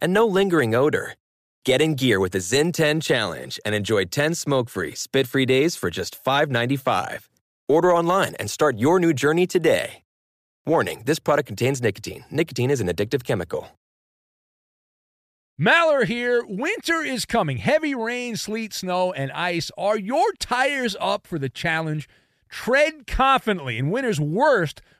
and no lingering odor. Get in gear with the Zyn 10 Challenge and enjoy 10 smoke-free, spit-free days for just $5.95. Order online and start your new journey today. Warning, this product contains nicotine. Nicotine is an addictive chemical. Maller here. Winter is coming. Heavy rain, sleet, snow, and ice. Are your tires up for the challenge? Tread confidently in winter's worst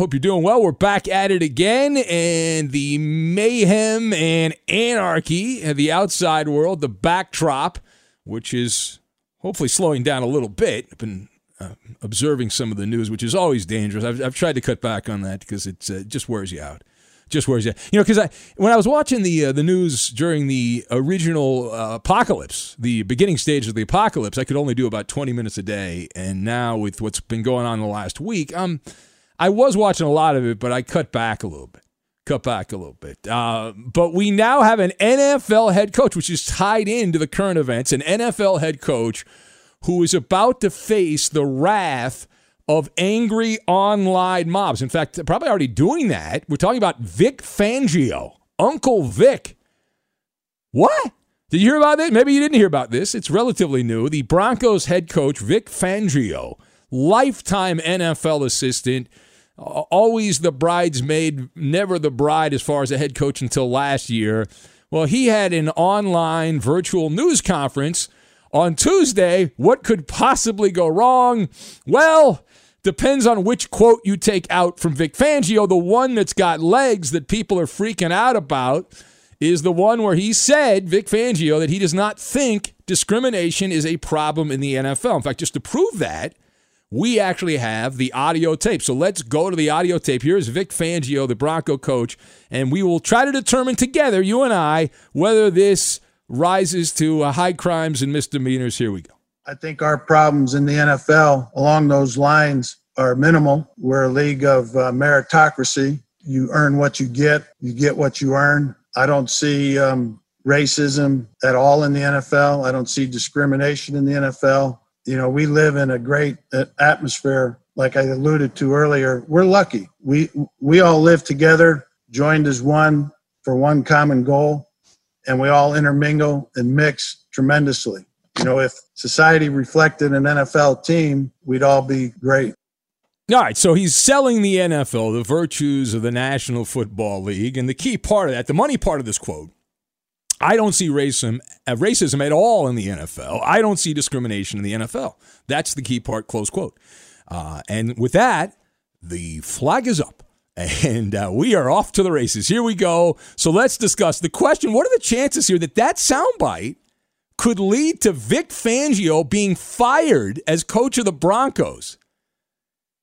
Hope you're doing well. We're back at it again, and the mayhem and anarchy in the outside world, the backdrop, which is hopefully slowing down a little bit. I've been uh, observing some of the news, which is always dangerous. I've, I've tried to cut back on that because it uh, just wears you out. Just wears you, out. you know. Because I, when I was watching the uh, the news during the original uh, apocalypse, the beginning stage of the apocalypse, I could only do about 20 minutes a day, and now with what's been going on in the last week, um I was watching a lot of it, but I cut back a little bit. Cut back a little bit. Uh, but we now have an NFL head coach, which is tied into the current events, an NFL head coach who is about to face the wrath of angry online mobs. In fact, probably already doing that. We're talking about Vic Fangio, Uncle Vic. What? Did you hear about this? Maybe you didn't hear about this. It's relatively new. The Broncos head coach, Vic Fangio, lifetime NFL assistant always the bridesmaid, never the bride as far as a head coach until last year. Well, he had an online virtual news conference on Tuesday. What could possibly go wrong? Well, depends on which quote you take out from Vic Fangio. The one that's got legs that people are freaking out about is the one where he said, Vic Fangio, that he does not think discrimination is a problem in the NFL. In fact, just to prove that, we actually have the audio tape. So let's go to the audio tape. Here is Vic Fangio, the Bronco coach, and we will try to determine together, you and I, whether this rises to uh, high crimes and misdemeanors. Here we go. I think our problems in the NFL along those lines are minimal. We're a league of uh, meritocracy. You earn what you get, you get what you earn. I don't see um, racism at all in the NFL. I don't see discrimination in the NFL you know, we live in a great uh, atmosphere. Like I alluded to earlier, we're lucky. We we all live together, joined as one for one common goal, and we all intermingle and mix tremendously. You know, if society reflected an NFL team, we'd all be great. All right, so he's selling the NFL, the virtues of the National Football League, and the key part of that, the money part of this quote. I don't see racism, uh, racism at all in the NFL. I don't see discrimination in the NFL. That's the key part. Close quote. Uh, and with that, the flag is up, and uh, we are off to the races. Here we go. So let's discuss the question: What are the chances here that that soundbite could lead to Vic Fangio being fired as coach of the Broncos?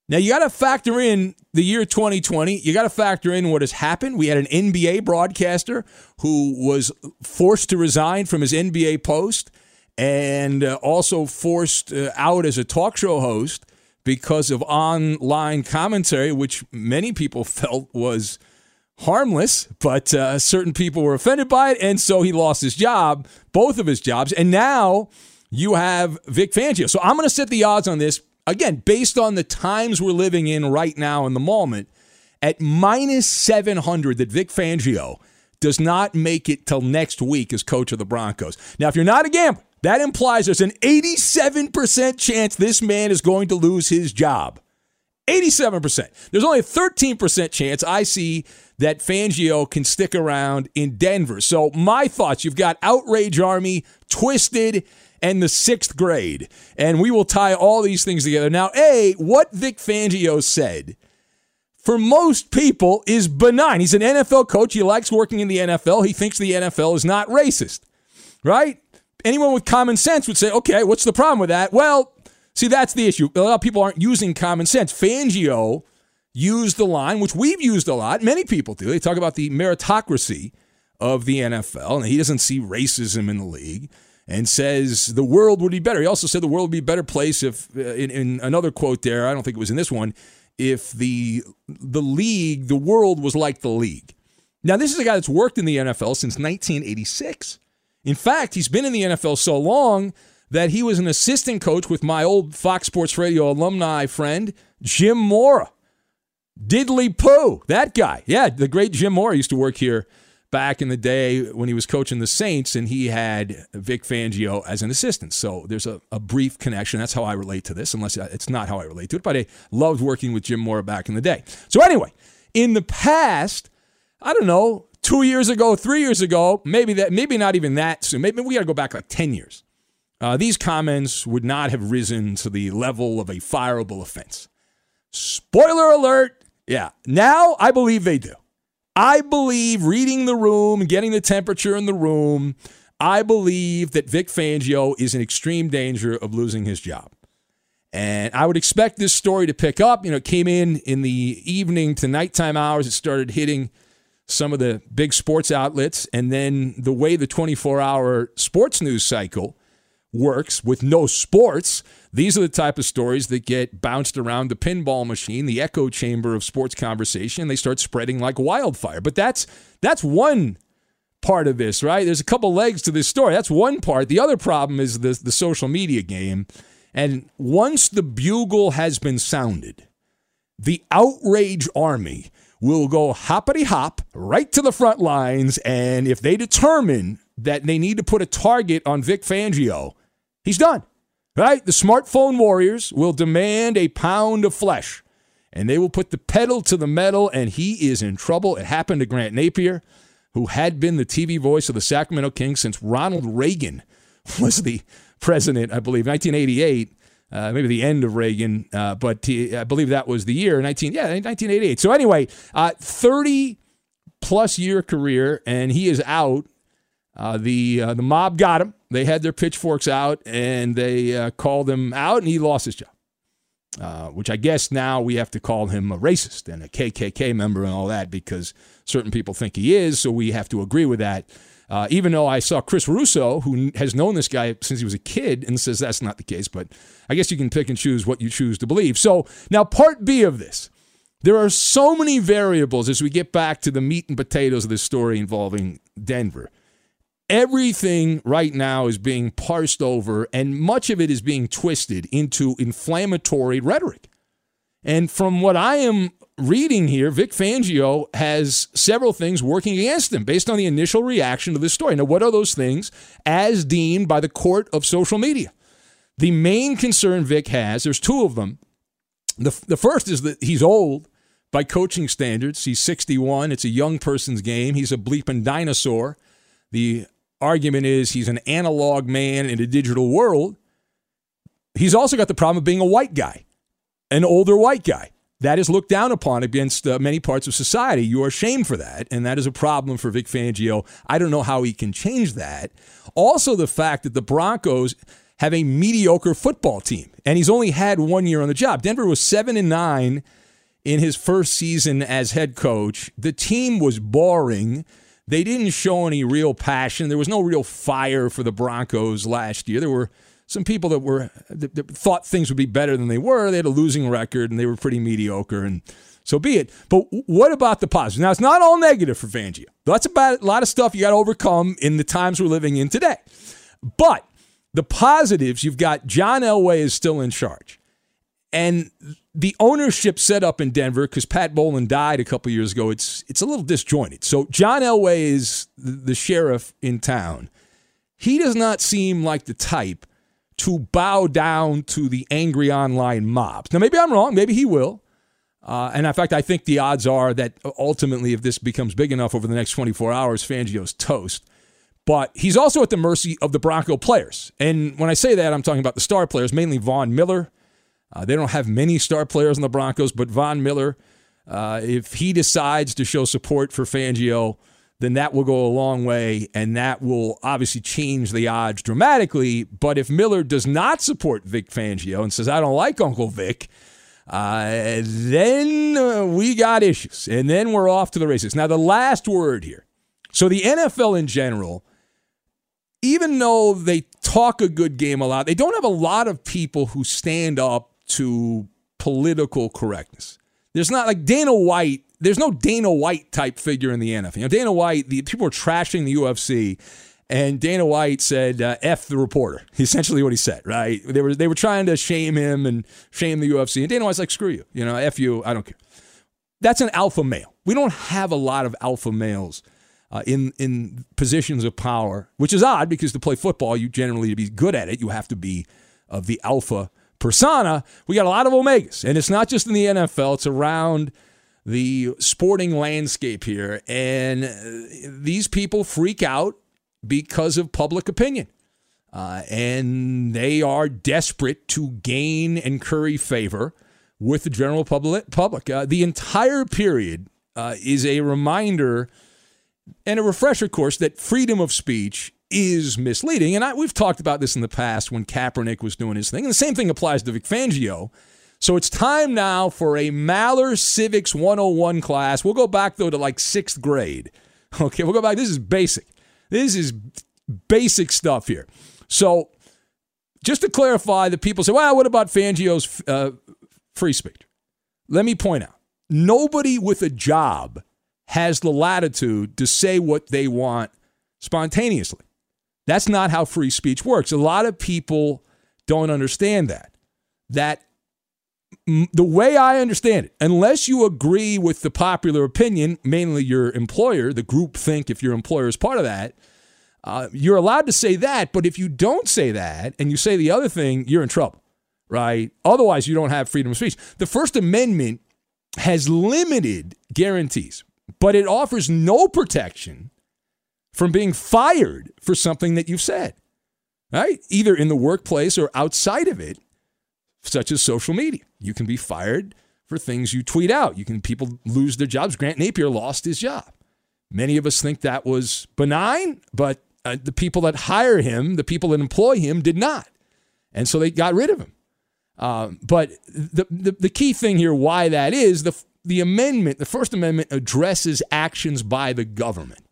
Now, you got to factor in the year 2020. You got to factor in what has happened. We had an NBA broadcaster who was forced to resign from his NBA post and uh, also forced uh, out as a talk show host because of online commentary, which many people felt was harmless, but uh, certain people were offended by it. And so he lost his job, both of his jobs. And now you have Vic Fangio. So I'm going to set the odds on this again, based on the times we're living in right now in the moment, at minus 700 that Vic Fangio does not make it till next week as coach of the Broncos. Now, if you're not a gambler, that implies there's an 87% chance this man is going to lose his job. 87%. There's only a 13% chance I see that Fangio can stick around in Denver. So, my thoughts you've got Outrage Army, Twisted, and the sixth grade. And we will tie all these things together. Now, A, what Vic Fangio said for most people is benign. He's an NFL coach. He likes working in the NFL. He thinks the NFL is not racist, right? Anyone with common sense would say, okay, what's the problem with that? Well, see, that's the issue. A lot of people aren't using common sense. Fangio used the line, which we've used a lot. Many people do. They talk about the meritocracy of the NFL, and he doesn't see racism in the league and says the world would be better. He also said the world would be a better place if, uh, in, in another quote there, I don't think it was in this one, if the the league, the world was like the league. Now, this is a guy that's worked in the NFL since 1986. In fact, he's been in the NFL so long that he was an assistant coach with my old Fox Sports Radio alumni friend, Jim Mora. Diddley Poo, that guy. Yeah, the great Jim Mora used to work here back in the day when he was coaching the Saints and he had Vic Fangio as an assistant. So there's a, a, brief connection. That's how I relate to this, unless it's not how I relate to it. But I loved working with Jim Mora back in the day. So anyway, in the past, I don't know, two years ago, three years ago, maybe that, maybe not even that soon. Maybe we got to go back like 10 years. Uh, these comments would not have risen to the level of a fireable offense. Spoiler alert. Yeah, now I believe they do. I believe reading the room, getting the temperature in the room, I believe that Vic Fangio is in extreme danger of losing his job. And I would expect this story to pick up. You know, it came in in the evening to nighttime hours. It started hitting some of the big sports outlets. And then the way the 24 hour sports news cycle works with no sports, these are the type of stories that get bounced around the pinball machine, the echo chamber of sports conversation, they start spreading like wildfire. But that's that's one part of this, right? There's a couple legs to this story. That's one part. The other problem is the the social media game. And once the bugle has been sounded, the outrage army will go hoppity hop right to the front lines. And if they determine that they need to put a target on Vic Fangio, he's done. Right? The smartphone warriors will demand a pound of flesh, and they will put the pedal to the metal, and he is in trouble. It happened to Grant Napear, who had been the TV voice of the Sacramento Kings since Ronald Reagan was the president, I believe, 1988. Uh, maybe the end of Reagan, uh, but he, I believe that was the year 19, yeah, 1988. So anyway, uh, 30 plus year career, and he is out. Uh, the uh, the mob got him. They had their pitchforks out and they uh, called him out, and he lost his job. Uh, which I guess now we have to call him a racist and a KKK member and all that because certain people think he is, so we have to agree with that. Uh, even though I saw Chris Russo, who has known this guy since he was a kid, and says that's not the case, but I guess you can pick and choose what you choose to believe. So now, part B of this. There are so many variables as we get back to the meat and potatoes of this story involving Denver everything right now is being parsed over, and much of it is being twisted into inflammatory rhetoric. And from what I am reading here, Vic Fangio has several things working against him based on the initial reaction to this story. Now, what are those things as deemed by the court of social media? The main concern Vic has, there's two of them, The, the first is that he's old by coaching standards. He's 61. It's a young person's game. He's a bleeping dinosaur. The argument is he's an analog man in a digital world. He's also got the problem of being a white guy, an older white guy. That is looked down upon against uh, many parts of society. You are shamed for that, and that is a problem for Vic Fangio. I don't know how he can change that. Also, the fact that the Broncos have a mediocre football team, and he's only had one year on the job. Denver was seven and nine in his first season as head coach. The team was boring. They didn't show any real passion. There was no real fire for the Broncos last year. There were some people that were that, that thought things would be better than they were. They had a losing record and they were pretty mediocre, and so be it. But what about the positives? Now it's not all negative for Fangio. That's about a lot of stuff you got to overcome in the times we're living in today. But the positives, you've got John Elway is still in charge, and the ownership set up in Denver because Pat Bowlen died a couple years ago. It's it's a little disjointed. So John Elway is the sheriff in town. He does not seem like the type to bow down to the angry online mobs. Now, maybe I'm wrong. Maybe he will. Uh, and in fact, I think the odds are that ultimately, if this becomes big enough over the next 24 hours, Fangio's toast. But he's also at the mercy of the Bronco players. And when I say that, I'm talking about the star players, mainly Von Miller. Uh, they don't have many star players in the Broncos, but Von Miller, uh, if he decides to show support for Fangio, then that will go a long way and that will obviously change the odds dramatically. But if Miller does not support Vic Fangio and says, I don't like Uncle Vic, uh, then uh, we got issues. And then we're off to the races. Now, the last word here. So, the NFL in general, even though they talk a good game a lot, they don't have a lot of people who stand up to political correctness. There's not like Dana White there's no Dana White type figure in the NFL. You know, Dana White, the people are trashing the UFC, and Dana White said, uh, "F the reporter." Essentially, what he said, right? They were they were trying to shame him and shame the UFC, and Dana White's like, "Screw you," you know, "F you," I don't care. That's an alpha male. We don't have a lot of alpha males. Uh, in in positions of power, which is odd because to play football, you generally to be good at it, you have to be of the alpha persona. We got a lot of omegas, and it's not just in the NFL; it's around the sporting landscape here. And uh, these people freak out because of public opinion. Uh, and they are desperate to gain and curry favor with the general public. Uh, the entire period uh, is a reminder and a refresher course that freedom of speech is misleading. And I, we've talked about this in the past when Kaepernick was doing his thing. And the same thing applies to Vic Fangio. So it's time now for a Maller Civics 101 class. We'll go back, though, to like sixth grade. Okay, we'll go back. This is basic. This is basic stuff here. So just to clarify, the people say, well, what about Fangio's uh, free speech? Let me point out nobody with a job has the latitude to say what they want spontaneously. That's not how free speech works. A lot of people don't understand that. That the way I understand it, unless you agree with the popular opinion, mainly your employer, the group think if your employer is part of that, uh, you're allowed to say that. But if you don't say that and you say the other thing, you're in trouble, right? Otherwise, you don't have freedom of speech. The First Amendment has limited guarantees, but it offers no protection from being fired for something that you've said, right? Either in the workplace or outside of it such as social media. You can be fired for things you tweet out. You can people lose their jobs. Grant Napear lost his job. Many of us think that was benign, but uh, the people that hire him, the people that employ him, did not, and so they got rid of him. Um, but the, the the key thing here, why that is the the amendment, the First Amendment addresses actions by the government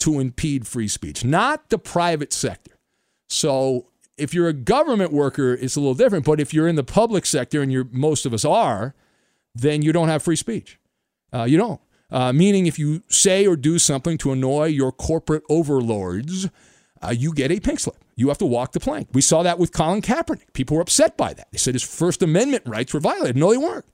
to impede free speech, not the private sector. So if you're a government worker, it's a little different. But if you're in the public sector, and you're most of us are, then you don't have free speech. Uh, you don't. Uh, meaning, if you say or do something to annoy your corporate overlords, uh, you get a pink slip. You have to walk the plank. We saw that with Colin Kaepernick. People were upset by that. They said his First Amendment rights were violated. No, they weren't.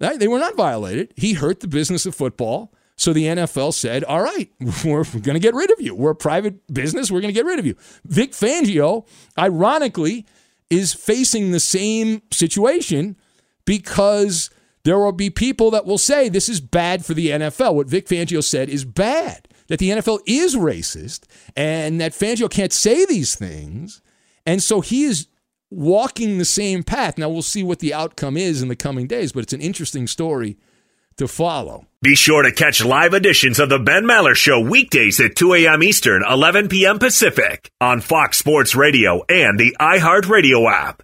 Right? They were not violated. He hurt the business of football. So the NFL said, all right, we're going to get rid of you. We're a private business. We're going to get rid of you. Vic Fangio, ironically, is facing the same situation because there will be people that will say this is bad for the NFL. What Vic Fangio said is bad, that the NFL is racist and that Fangio can't say these things. And so he is walking the same path. Now we'll see what the outcome is in the coming days, but it's an interesting story to follow. Be sure to catch live editions of the Ben Maller Show weekdays at 2 a.m. Eastern, 11 p.m. Pacific on Fox Sports Radio and the iHeartRadio app.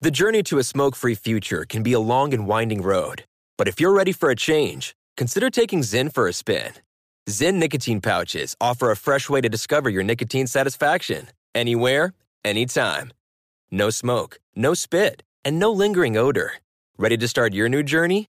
The journey to a smoke free future can be a long and winding road, but if you're ready for a change, consider taking Zyn for a spin. Zyn nicotine pouches offer a fresh way to discover your nicotine satisfaction anywhere, anytime. No smoke, no spit, and no lingering odor. Ready to start your new journey?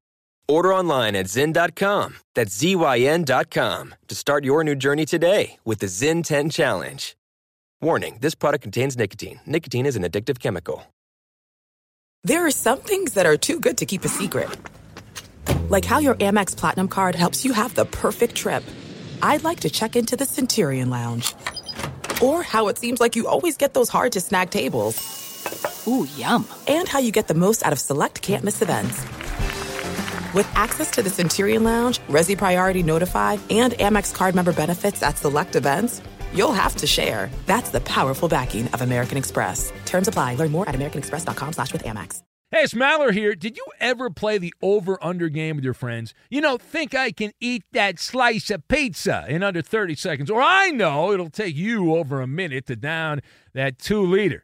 Order online at Zyn.com, that's Z-Y-N.com, to start your new journey today with the Zyn 10 Challenge. Warning, this product contains nicotine. Nicotine is an addictive chemical. There are some things that are too good to keep a secret. Like how your Amex Platinum card helps you have the perfect trip. I'd like to check into the Centurion Lounge. Or how it seems like you always get those hard to snag tables. Ooh, yum. And how you get the most out of select can't miss events. With access to the Centurion Lounge, Resy Priority Notify, and Amex card member benefits at select events, you'll have to share. That's the powerful backing of American Express. Terms apply. Learn more at americanexpress.com slash with Amex. Hey, it's Maller here. Did you ever play the over-under game with your friends? You know, think I can eat that slice of pizza in under 30 seconds. Or I know it'll take you over a minute to down that two-liter.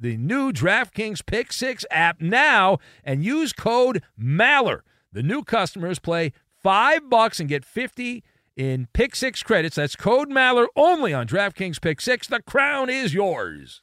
the new DraftKings Pick Six app now and use code MALLER. The new customers play five bucks and get 50 in Pick Six credits. That's code MALLER only on DraftKings Pick Six. The crown is yours.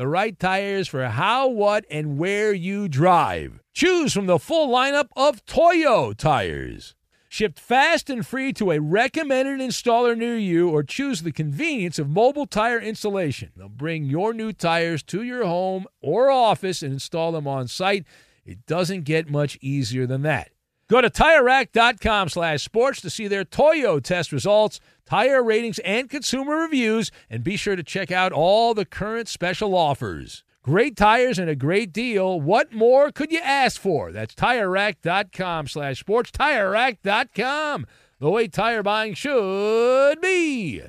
the right tires for how, what, and where you drive. Choose from the full lineup of Toyo tires. Shipped fast and free to a recommended installer near you, or choose the convenience of mobile tire installation. They'll bring your new tires to your home or office and install them on site. It doesn't get much easier than that. Go to TireRack.com slash sports to see their Toyo test results, tire ratings, and consumer reviews, and be sure to check out all the current special offers. Great tires and a great deal. What more could you ask for? That's TireRack.com slash sports. TireRack.com, the way tire buying should be.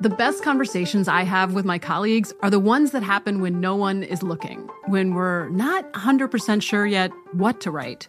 The best conversations I have with my colleagues are the ones that happen when no one is looking, when we're not 100% sure yet what to write.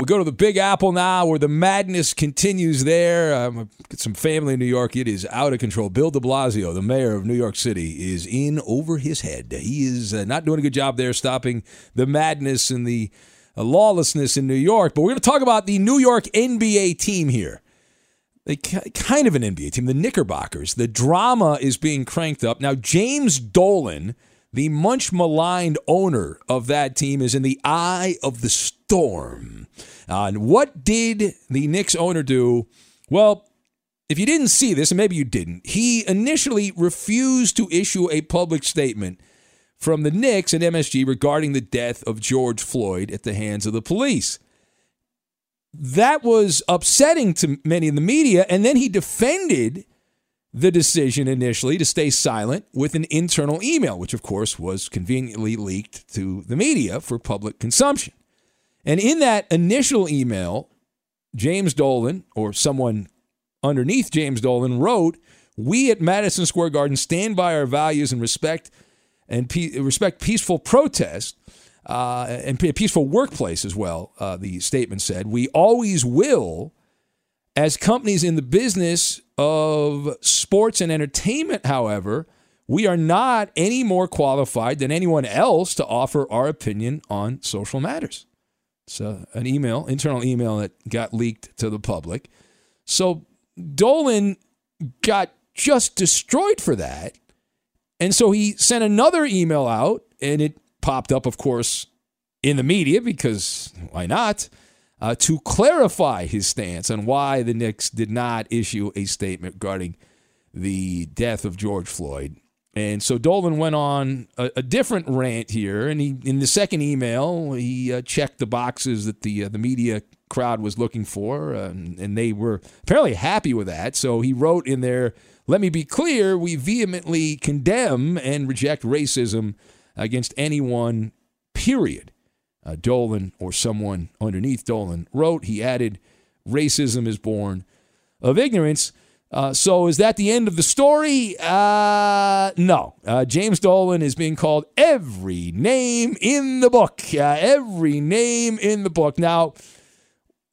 We go to the Big Apple now, where the madness continues there. Um, I've some family in New York. It is out of control. Bill de Blasio, the mayor of New York City, is in over his head. He is uh, not doing a good job there stopping the madness and the uh, lawlessness in New York. But we're going to talk about the New York NBA team here. They kind of an NBA team, the Knickerbockers. The drama is being cranked up. Now, James Dolan, the much maligned owner of that team, is in the eye of the storm. Uh, and what did the Knicks owner do? Well, if you didn't see this, and maybe you didn't, he initially refused to issue a public statement from the Knicks and MSG regarding the death of George Floyd at the hands of the police. That was upsetting to many in the media, and then he defended the decision initially to stay silent with an internal email, which of course was conveniently leaked to the media for public consumption. And in that initial email, James Dolan, or someone underneath James Dolan, wrote, We at Madison Square Garden stand by our values and respect and pe- respect peaceful protest uh, and a peaceful workplace as well, uh, the statement said. We always will, as companies in the business of sports and entertainment, however, we are not any more qualified than anyone else to offer our opinion on social matters. It's an email, internal email that got leaked to the public. So Dolan got just destroyed for that. And so he sent another email out, and it popped up, of course, in the media because why not? Uh, to clarify his stance on why the Knicks did not issue a statement regarding the death of George Floyd. And so Dolan went on a, a, different rant here, and he in the second email he uh, checked the boxes that the uh, the media crowd was looking for, uh, and they were apparently happy with that. So he wrote in there, "Let me be clear: we vehemently condemn and reject racism against anyone. Period." Uh, Dolan or someone underneath Dolan wrote. He added, "Racism is born of ignorance." Uh, so is that the end of the story? Uh, no. Uh, James Dolan is being called every name in the book. Uh, every name in the book. Now,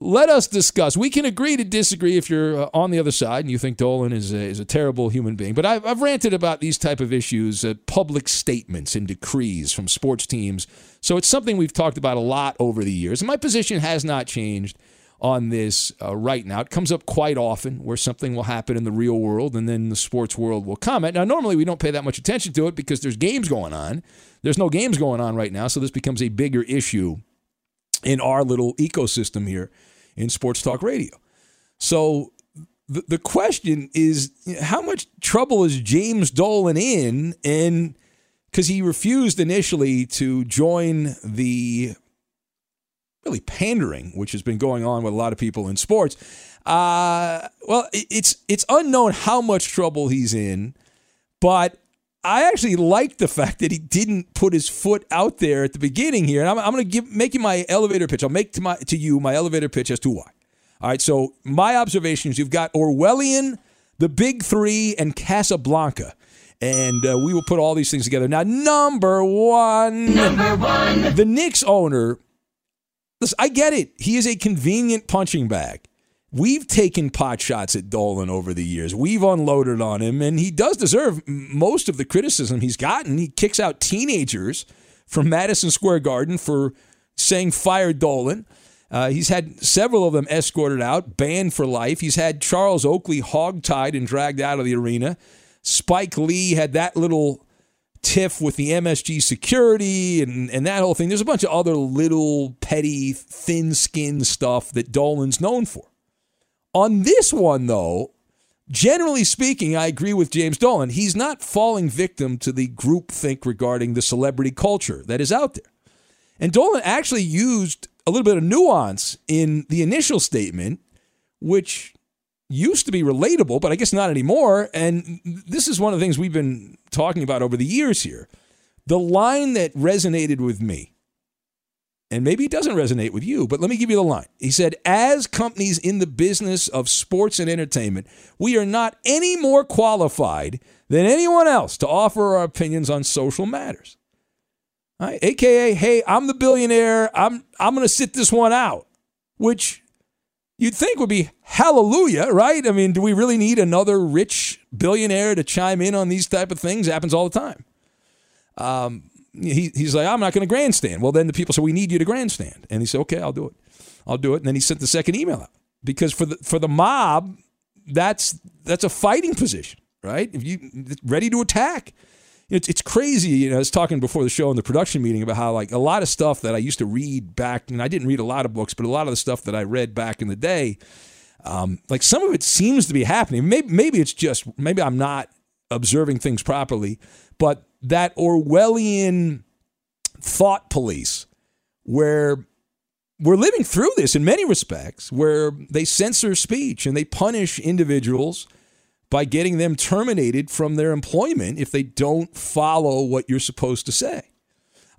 let us discuss. We can agree to disagree if you're uh, on the other side and you think Dolan is a, is a terrible human being. But I've, I've ranted about these type of issues, uh, public statements and decrees from sports teams. So it's something we've talked about a lot over the years. And my position has not changed on this uh, right now. It comes up quite often where something will happen in the real world and then the sports world will comment. Now, normally we don't pay that much attention to it because there's games going on. There's no games going on right now, so this becomes a bigger issue in our little ecosystem here in Sports Talk Radio. So the, the question is how much trouble is James Dolan in? And because he refused initially to join the really pandering, which has been going on with a lot of people in sports. Uh, well, it's it's unknown how much trouble he's in, but I actually like the fact that he didn't put his foot out there at the beginning here. And I'm, I'm going to give make you my elevator pitch. I'll make to my to you my elevator pitch as to why. All right. So my observations: you've got Orwellian, the Big Three, and Casablanca. And uh, we will put all these things together. Now, number one, number one, the Knicks owner Listen, I get it. He is a convenient punching bag. We've taken pot shots at Dolan over the years. We've unloaded on him, and he does deserve most of the criticism he's gotten. He kicks out teenagers from Madison Square Garden for saying fire Dolan. Uh, he's had several of them escorted out, banned for life. He's had Charles Oakley hogtied and dragged out of the arena. Spike Lee had that little tiff with the MSG security and, and that whole thing. There's a bunch of other little petty, thin skinned stuff that Dolan's known for. On this one, though, generally speaking, I agree with James Dolan. He's not falling victim to the group think regarding the celebrity culture that is out there. And Dolan actually used a little bit of nuance in the initial statement, which used to be relatable, but I guess not anymore. And this is one of the things we've been talking about over the years here. The line that resonated with me, and maybe it doesn't resonate with you, but let me give you the line. He said, As companies in the business of sports and entertainment, we are not any more qualified than anyone else to offer our opinions on social matters. Right? AKA, hey, I'm the billionaire. I'm I'm going to sit this one out, which you'd think would be hallelujah, right? I mean, do we really need another rich billionaire to chime in on these type of things? It happens all the time. Um, he, he's like, I'm not going to grandstand. Well, then the people say, we need you to grandstand. And he said, okay, I'll do it. I'll do it. And then he sent the second email out because for the for the mob, that's that's a fighting position, right? If you ready to attack. It's, it's crazy. You know, I was talking before the show in the production meeting about how like a lot of stuff that I used to read back, and I didn't read a lot of books, but a lot of the stuff that I read back in the day, um, like some of it seems to be happening. Maybe maybe it's just maybe I'm not observing things properly, but that Orwellian thought police where we're living through this in many respects where they censor speech and they punish individuals by getting them terminated from their employment if they don't follow what you're supposed to say.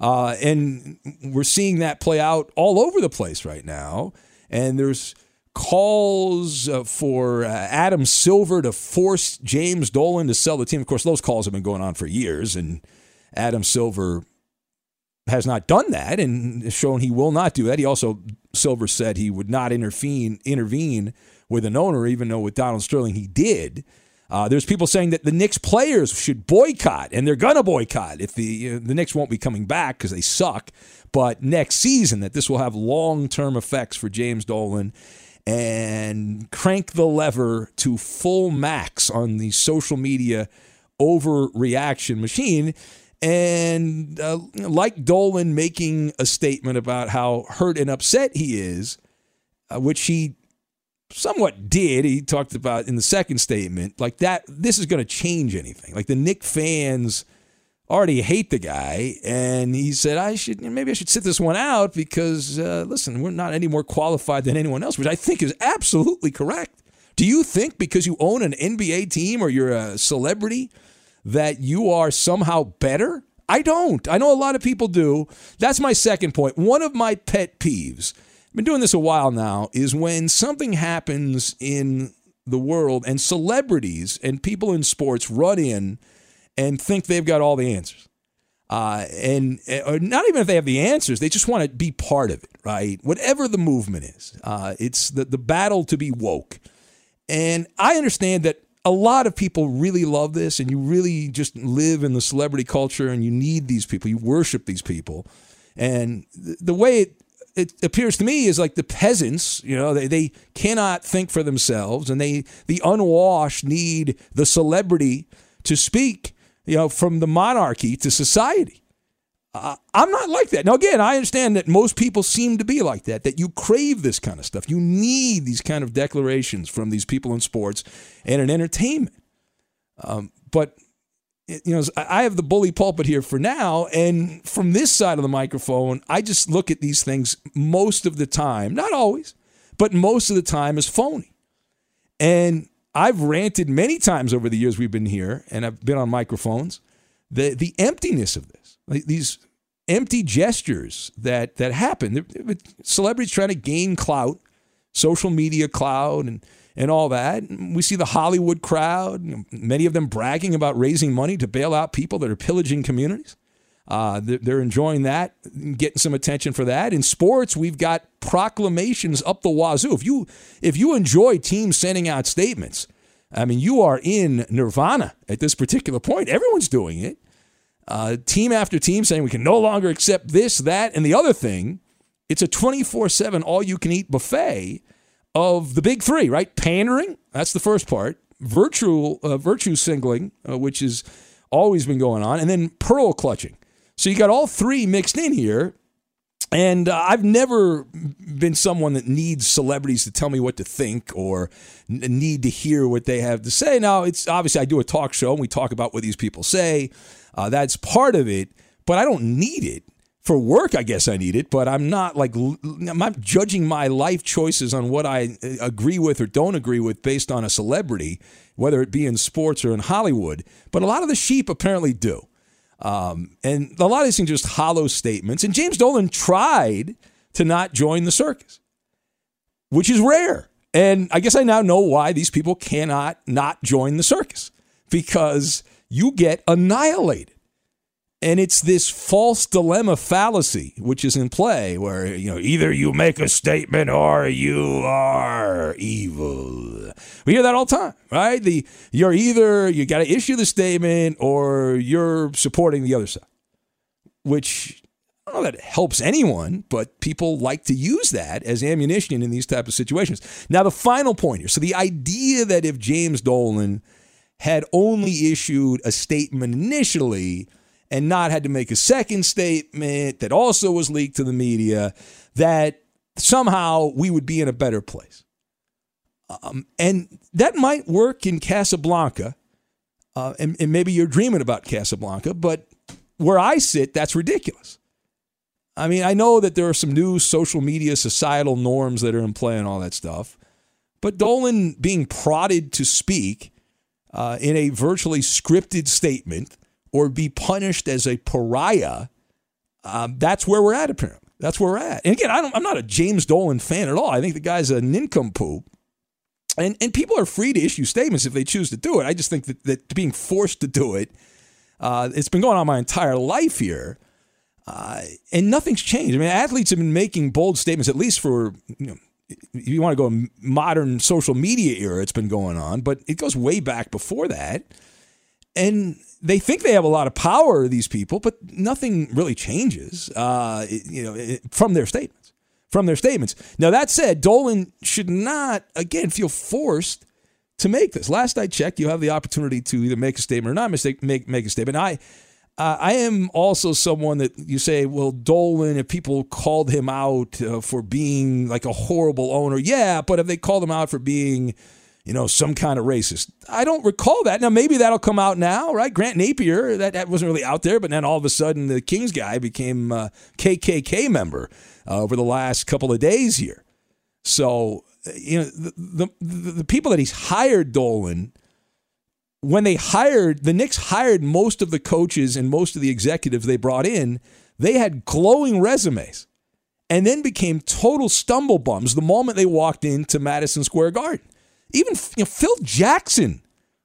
Uh, and we're seeing that play out all over the place right now. And there's calls uh, for uh, Adam Silver to force James Dolan to sell the team. Of course, those calls have been going on for years, and Adam Silver has not done that and shown he will not do that. He also Silver said he would not intervene intervene with an owner, even though with Donald Sterling he did. Uh, there's people saying that the Knicks players should boycott, and they're gonna boycott if the you know, the Knicks won't be coming back because they suck. But next season, that this will have long term effects for James Dolan, and crank the lever to full max on the social media overreaction machine. And uh, like Dolan making a statement about how hurt and upset he is, uh, which he somewhat did. He talked about in the second statement, like that, this is going to change anything. Like the Knick fans already hate the guy. And he said, I should, maybe I should sit this one out because, uh, listen, we're not any more qualified than anyone else, which I think is absolutely correct. Do you think because you own an NBA team or you're a celebrity that you are somehow better? I don't. I know a lot of people do. That's my second point. One of my pet peeves I've been doing this a while now, is when something happens in the world and celebrities and people in sports run in and think they've got all the answers. Uh, and or not even if they have the answers, they just want to be part of it, right? Whatever the movement is, uh, it's the, the battle to be woke. And I understand that a lot of people really love this, and you really just live in the celebrity culture, and you need these people, you worship these people. And the way it it appears to me is like the peasants, you know, they, they cannot think for themselves and they the unwashed need the celebrity to speak, you know, from the monarchy to society. Uh, I'm not like that. Now, again, I understand that most people seem to be like that, that you crave this kind of stuff. You need these kind of declarations from these people in sports and in entertainment. Um, but you know, I have the bully pulpit here for now, and from this side of the microphone, I just look at these things most of the time, not always, but most of the time as phony. And I've ranted many times over the years we've been here, and I've been on microphones, the the emptiness of this, like these empty gestures that that happen. Celebrities trying to gain clout, social media clout, and and all that. We see the Hollywood crowd, many of them bragging about raising money to bail out people that are pillaging communities. Uh, they're enjoying that, getting some attention for that. In sports, we've got proclamations up the wazoo. If you if you enjoy teams sending out statements, I mean, you are in nirvana at this particular point. Everyone's doing it. Uh, team after team saying we can no longer accept this, that, and the other thing. It's a 24 7 all you can eat buffet of the big three, right? Pandering, that's the first part. Virtual, uh, virtue singling, uh, which has always been going on, and then pearl clutching. So you got all three mixed in here. And uh, I've never been someone that needs celebrities to tell me what to think or n- need to hear what they have to say. Now, it's obviously I do a talk show and we talk about what these people say. Uh, that's part of it, but I don't need it for work, I guess I need it, but I'm not like I'm not judging my life choices on what I uh, agree with or don't agree with based on a celebrity, whether it be in sports or in Hollywood. But a lot of the sheep apparently do, um, and a lot of these things are just hollow statements. And James Dolan tried to not join the circus, which is rare. And I guess I now know why these people cannot not join the circus because you get annihilated And it's this false dilemma fallacy which is in play where, you know, either you make a statement or you are evil. We hear that all the time, right? The you're either you got to issue the statement or you're supporting the other side. Which I don't know that helps anyone, but people like to use that as ammunition in these type of situations. Now, the final point here. So the idea that if James Dolan had only issued a statement initially and not had to make a second statement that also was leaked to the media, that somehow we would be in a better place. Um, and that might work in Casablanca. Uh, and, and maybe you're dreaming about Casablanca, but where I sit, that's ridiculous. I mean, I know that there are some new social media societal norms that are in play and all that stuff, but Dolan being prodded to speak uh, in a virtually scripted statement or be punished as a pariah, um, that's where we're at, apparently. That's where we're at. And again, I am not a James Dolan fan at all. I think the guy's a nincompoop. And, and people are free to issue statements if they choose to do it. I just think that, that being forced to do it, uh, it's been going on my entire life here. Uh, and nothing's changed. I mean, athletes have been making bold statements, at least for, you know, if you want to go modern social media era, it's been going on, but it goes way back before that. And they think they have a lot of power, these people, but nothing really changes, uh, you know, from their statements. From their statements. Now that said, Dolan should not again feel forced to make this. Last I checked, you have the opportunity to either make a statement or not mistake, make make a statement. I uh, I am also someone that you say, well, Dolan, if people called him out uh, for being like a horrible owner, yeah, but if they called him out for being, you know, some kind of racist, I don't recall that. Now, maybe that'll come out now, right? Grant Napear, that, that wasn't really out there, but then all of a sudden the Kings guy became a KKK member uh, over the last couple of days here. So, you know, the, the, the people that he's hired, Dolan, when they hired the Knicks hired most of the coaches and most of the executives they brought in, they had glowing resumes and then became total stumble bums the moment they walked into Madison Square Garden. Even you know, Phil Jackson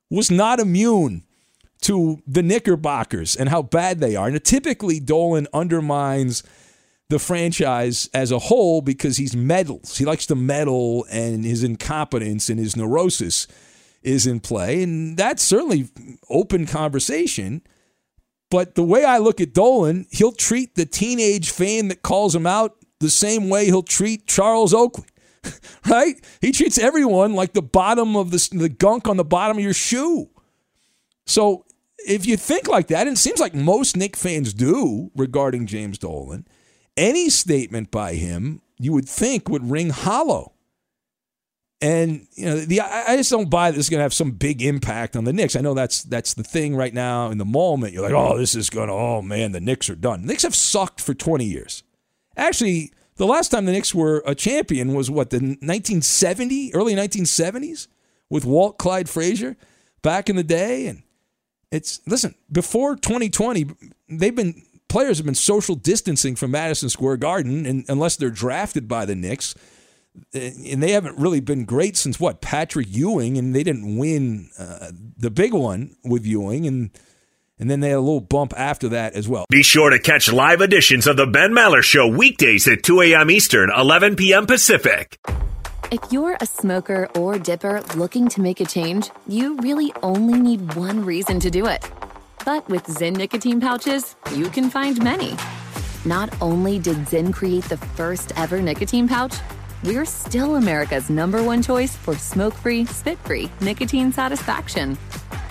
was not immune to the Knickerbockers and how bad they are. And typically, Dolan undermines the franchise as a whole because he's meddles. He likes to meddle and his incompetence and his neurosis is in play. And that's certainly open conversation. But the way I look at Dolan, he'll treat the teenage fan that calls him out the same way he'll treat Charles Oakley, right? He treats everyone like the bottom of the, the gunk on the bottom of your shoe. So if you think like that, and it seems like most Knick fans do regarding James Dolan, any statement by him you would think would ring hollow. And you know, the I just don't buy this is going to have some big impact on the Knicks. I know that's that's the thing right now in the moment. You're like, oh, this is going to, oh man, the Knicks are done. The Knicks have sucked for 20 years. Actually, the last time the Knicks were a champion was what the 1970, early 1970s, with Walt Clyde Frazier back in the day. And it's listen before 2020, they've been players have been social distancing from Madison Square Garden, and unless they're drafted by the Knicks and they haven't really been great since what Patrick Ewing, and they didn't win uh, the big one with Ewing, and and then they had a little bump after that as well. Be sure to catch live editions of the Ben Maller Show weekdays at 2 a.m. Eastern, 11 p.m. Pacific. If you're a smoker or dipper looking to make a change, you really only need one reason to do it. But with Zyn nicotine pouches, you can find many. Not only did Zyn create the first ever nicotine pouch we're still America's number one choice for smoke free, spit free nicotine satisfaction.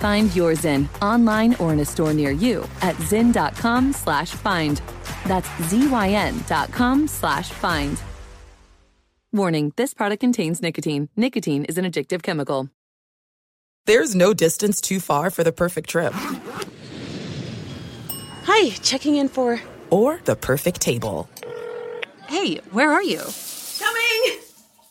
Find your Zyn online or in a store near you at zyn.com slash find. That's zyn.com slash find. Warning, this product contains nicotine. Nicotine is an addictive chemical. There's no distance too far for the perfect trip. Hi, checking in for... Or the perfect table. Hey, where are you? Coming!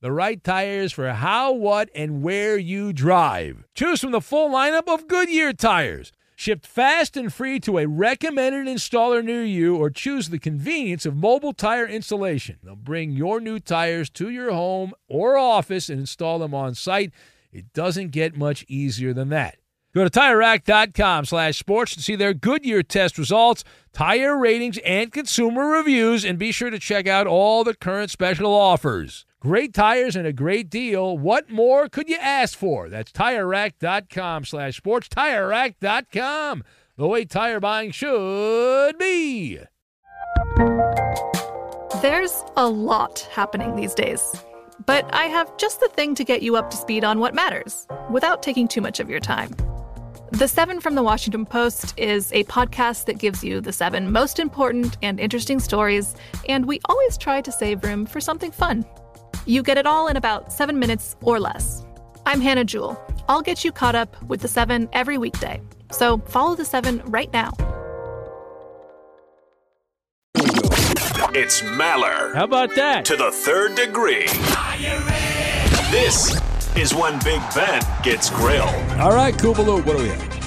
the right tires for how, what, and where you drive. Choose from the full lineup of Goodyear tires. Shipped fast and free to a recommended installer near you, or choose the convenience of mobile tire installation. They'll bring your new tires to your home or office and install them on site. It doesn't get much easier than that. Go to TireRack.com slash sports to see their Goodyear test results, tire ratings, and consumer reviews, and be sure to check out all the current special offers. Great tires and a great deal. What more could you ask for? That's TireRack.com slash sports. TireRack.com, the way tire buying should be. There's a lot happening these days, but I have just the thing to get you up to speed on what matters without taking too much of your time. The Seven from the Washington Post is a podcast that gives you the seven most important and interesting stories, and we always try to save room for something fun. You get it all in about seven minutes or less. I'm Hannah Jewell. I'll get you caught up with the seven every weekday. So follow the seven right now. It's Maller. How about that? To the third degree. This is when Big Ben gets grilled. All right, Kubaloo, what do we have?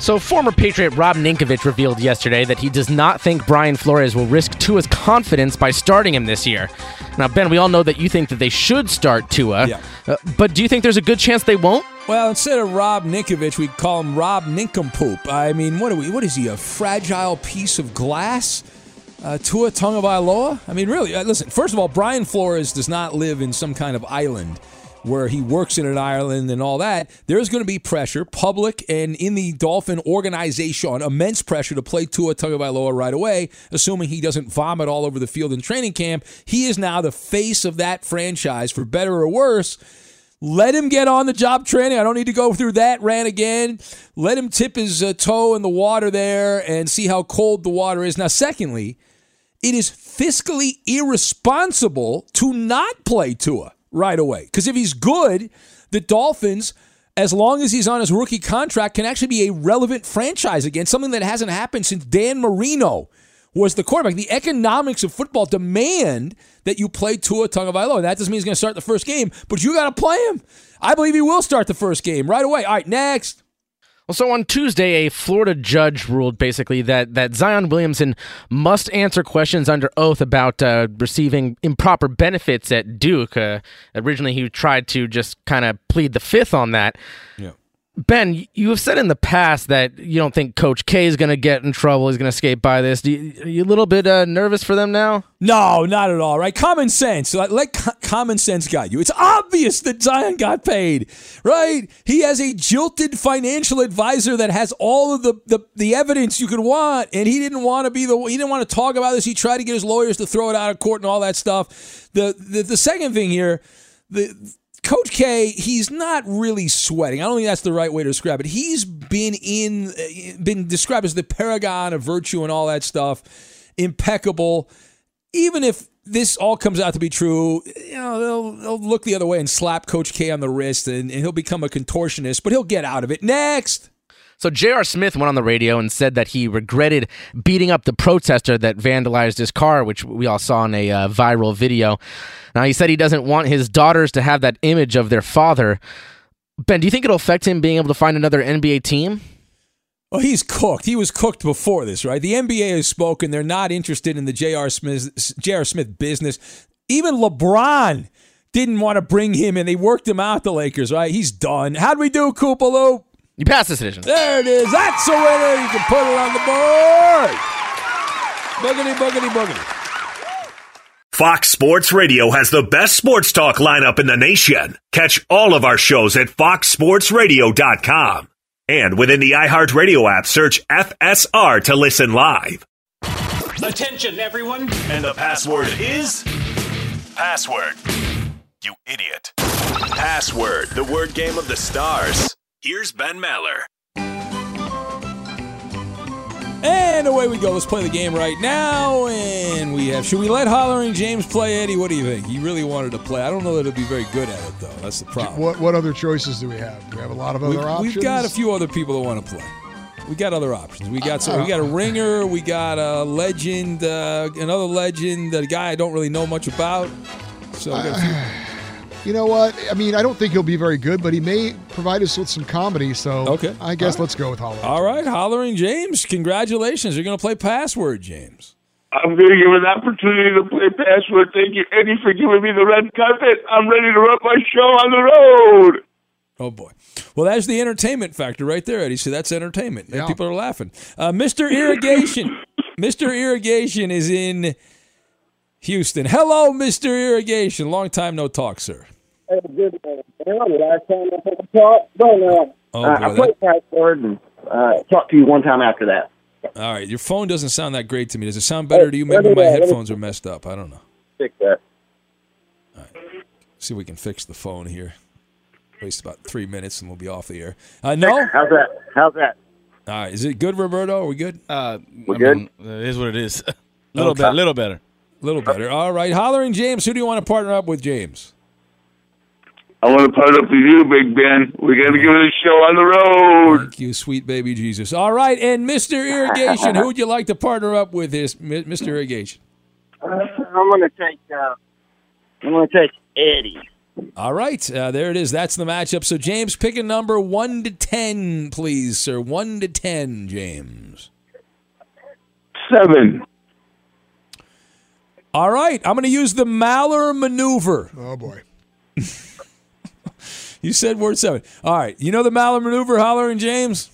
So, former Patriot Rob Ninkovich revealed yesterday that he does not think Brian Flores will risk Tua's confidence by starting him this year. Now, Ben, we all know that you think that they should start Tua, Yeah. uh, but do you think there's a good chance they won't? Well, instead of Rob Ninkovich, we call him Rob Nincompoop. I mean, what are we? What is he? A fragile piece of glass? Uh, Tua Tagovailoa? I mean, really? Uh, listen. First of all, Brian Flores does not live in some kind of island where he works in an island and all that. There's going to be pressure, public and in the Dolphin organization, immense pressure to play Tua Tagovailoa right away, assuming he doesn't vomit all over the field in training camp. He is now the face of that franchise, for better or worse. Let him get on the job training. I don't need to go through that rant again. Let him tip his uh, toe in the water there and see how cold the water is. Now, secondly, it is fiscally irresponsible to not play Tua right away. Because if he's good, the Dolphins, as long as he's on his rookie contract, can actually be a relevant franchise again, something that hasn't happened since Dan Marino was the quarterback. The economics of football demand that you play Tua Tagovailoa. That doesn't mean he's going to start the first game, but you got to play him. I believe he will start the first game right away. All right, next. So on Tuesday, a Florida judge ruled basically that, that Zion Williamson must answer questions under oath about uh, receiving improper benefits at Duke. Uh, originally, he tried to just kind of plead the fifth on that. Yeah. Ben, you have said in the past that you don't think Coach K is going to get in trouble. He's going to escape by this. You, are you a little bit uh, nervous for them now? No, not at all. Right? Common sense. Let, let co- common sense guide you. It's obvious that Zion got paid. Right? He has a jilted financial advisor that has all of the, the, the evidence you could want, and he didn't want to be the he didn't want to talk about this. He tried to get his lawyers to throw it out of court and all that stuff. The the, the second thing here, the Coach K, he's not really sweating. I don't think that's the right way to describe it. He's been in, uh, been described as the paragon of virtue and all that stuff, impeccable. Even if this all comes out to be true, you know they'll, they'll look the other way and slap Coach K on the wrist, and, and he'll become a contortionist. But he'll get out of it. Next. So J.R. Smith went on the radio and said that he regretted beating up the protester that vandalized his car, which we all saw in a uh, viral video. Now he said he doesn't want his daughters to have that image of their father. Ben, do you think it'll affect him being able to find another NBA team? Well, he's cooked. He was cooked before this, right? The NBA has spoken. They're not interested in the J.R. Smith, J.R. Smith business. Even LeBron didn't want to bring him in. They worked him out, the Lakers, right? He's done. How'd we do, Koopaloo? You passed this edition. There it is. That's a winner. You can put it on the board. Boogity, boogity, boogity. Fox Sports Radio has the best sports talk lineup in the nation. Catch all of our shows at foxsportsradio.com. And within the iHeartRadio app, search FSR to listen live. Attention, everyone. And the password is Password. You idiot. Password, the word game of the stars. Here's Ben Maller. And away we go. Let's play the game right now. And we have. Should we let Hollering James play, Eddie? What do you think? He really wanted to play. I don't know that he'll be very good at it, though. That's the problem. What what other choices do we have? Do we have a lot of other we've, options? We've got a few other people that want to play. We got other options. We got some, we got a ringer. We got a legend, uh, another legend, a guy I don't really know much about. So You know what? I mean, I don't think he'll be very good, but he may provide us with some comedy. So Okay. I guess All right. let's go with Hollering. All right, Hollering James. Congratulations. You're going to play password, James. I'm going to give an opportunity to play password. Thank you, Eddie, for giving me the red carpet. I'm ready to run my show on the road. Oh boy. Well, that's the entertainment factor right there, Eddie. So that's entertainment. Yeah. People are laughing. Uh, Mr. Irrigation. Mr. Irrigation is in Houston. Hello, Mr. Irrigation. Long time no talk, sir. Hey, good morning. Last time I took a talk, but uh, Oh, uh, boy, I played password and uh, talked to you one time after that. All right, your phone doesn't sound that great to me. Does it sound better to you? Maybe my uh, let me- headphones are messed up. I don't know. Fix that. See if we can fix the phone here. Waste about three minutes and we'll be off the air. Uh, no? How's that? How's that? All right, is it good, Roberto? Are we good? Uh, We I good? mean, it is what it is. A little Okay. better. Little better. little better. All right, Hollering James. Who do you want to partner up with, James? I want to part up with you, Big Ben. We got to give it a show on the road. Thank you, sweet baby Jesus. All right, and Mr. Irrigation, who would you like to partner up with? Is Mi- Mr. Irrigation? Uh, I'm going to take. Uh, I'm going to take Eddie. All right, uh, there it is. That's the matchup. So, James, pick a number one to ten, please, sir. One to ten, James. Seven. All right, I'm going to use the Maller maneuver. Oh boy. You said word seven. All right, you know the Maller maneuver, Hollering James?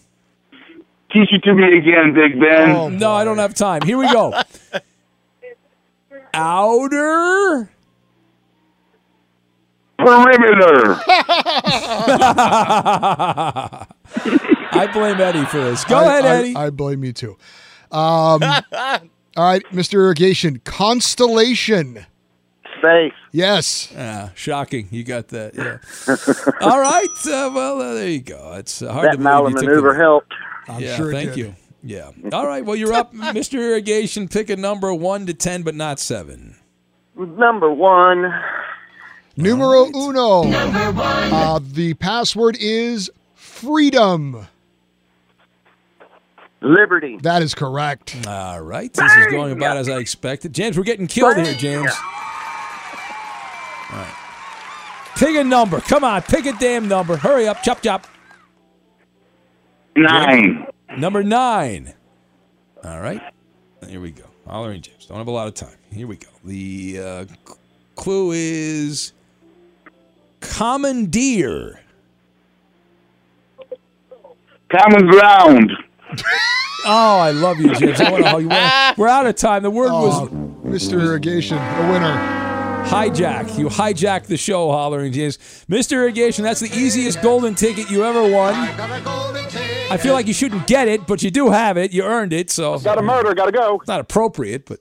Teach it to me again, Big Ben. no, I don't have time. Here we go. Outer. Perimeter. I blame Eddie for this. Go I- ahead, I- Eddie. I, blame you too. Um, all right, Mr. Irrigation. Constellation. Space. Yes. Ah, shocking. You got that. Yeah. All right. Uh, well, uh, there you go. It's uh, hard That to believe Maller you took maneuver the- helped. I'm yeah, sure thank did. you. Yeah. All right. Well, you're up, Mr. Irrigation. Pick a number one to ten, but not seven. Number one. Numero uno. Number Uh, the password is freedom. Liberty. That is correct. All right. This is going about as I expected. James, we're getting killed here, James. All right. Pick a number. Come on. Pick a damn number. Hurry up. Chop, chop. Nine. Number nine. All right. Here we go. Hollering James. Don't have a lot of time. Here we go. The uh, c- clue is commandeer. Common ground. Oh, I love you, James. I wanna hug you. We're- We're out of time. The word Oh, was Mr. Irrigation, a winner. Hijack. You hijacked the show, Hollering James. Mr. Irrigation, that's the easiest golden ticket you ever won. I feel like you shouldn't get it, but you do have it. You earned it, so. Got a murder. Got to go. It's not appropriate, but.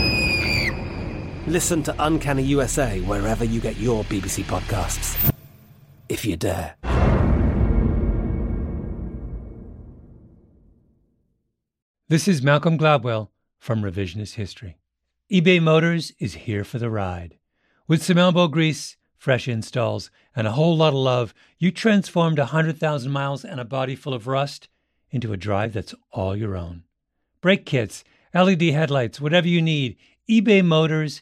Listen to Uncanny USA wherever you get your BBC podcasts, if you dare. This is Malcolm Gladwell from Revisionist History. eBay Motors is here for the ride. With some elbow grease, fresh installs, and a whole lot of love, you transformed 100,000 miles and a body full of rust into a drive that's all your own. Brake kits, LED headlights, whatever you need, eBay Motors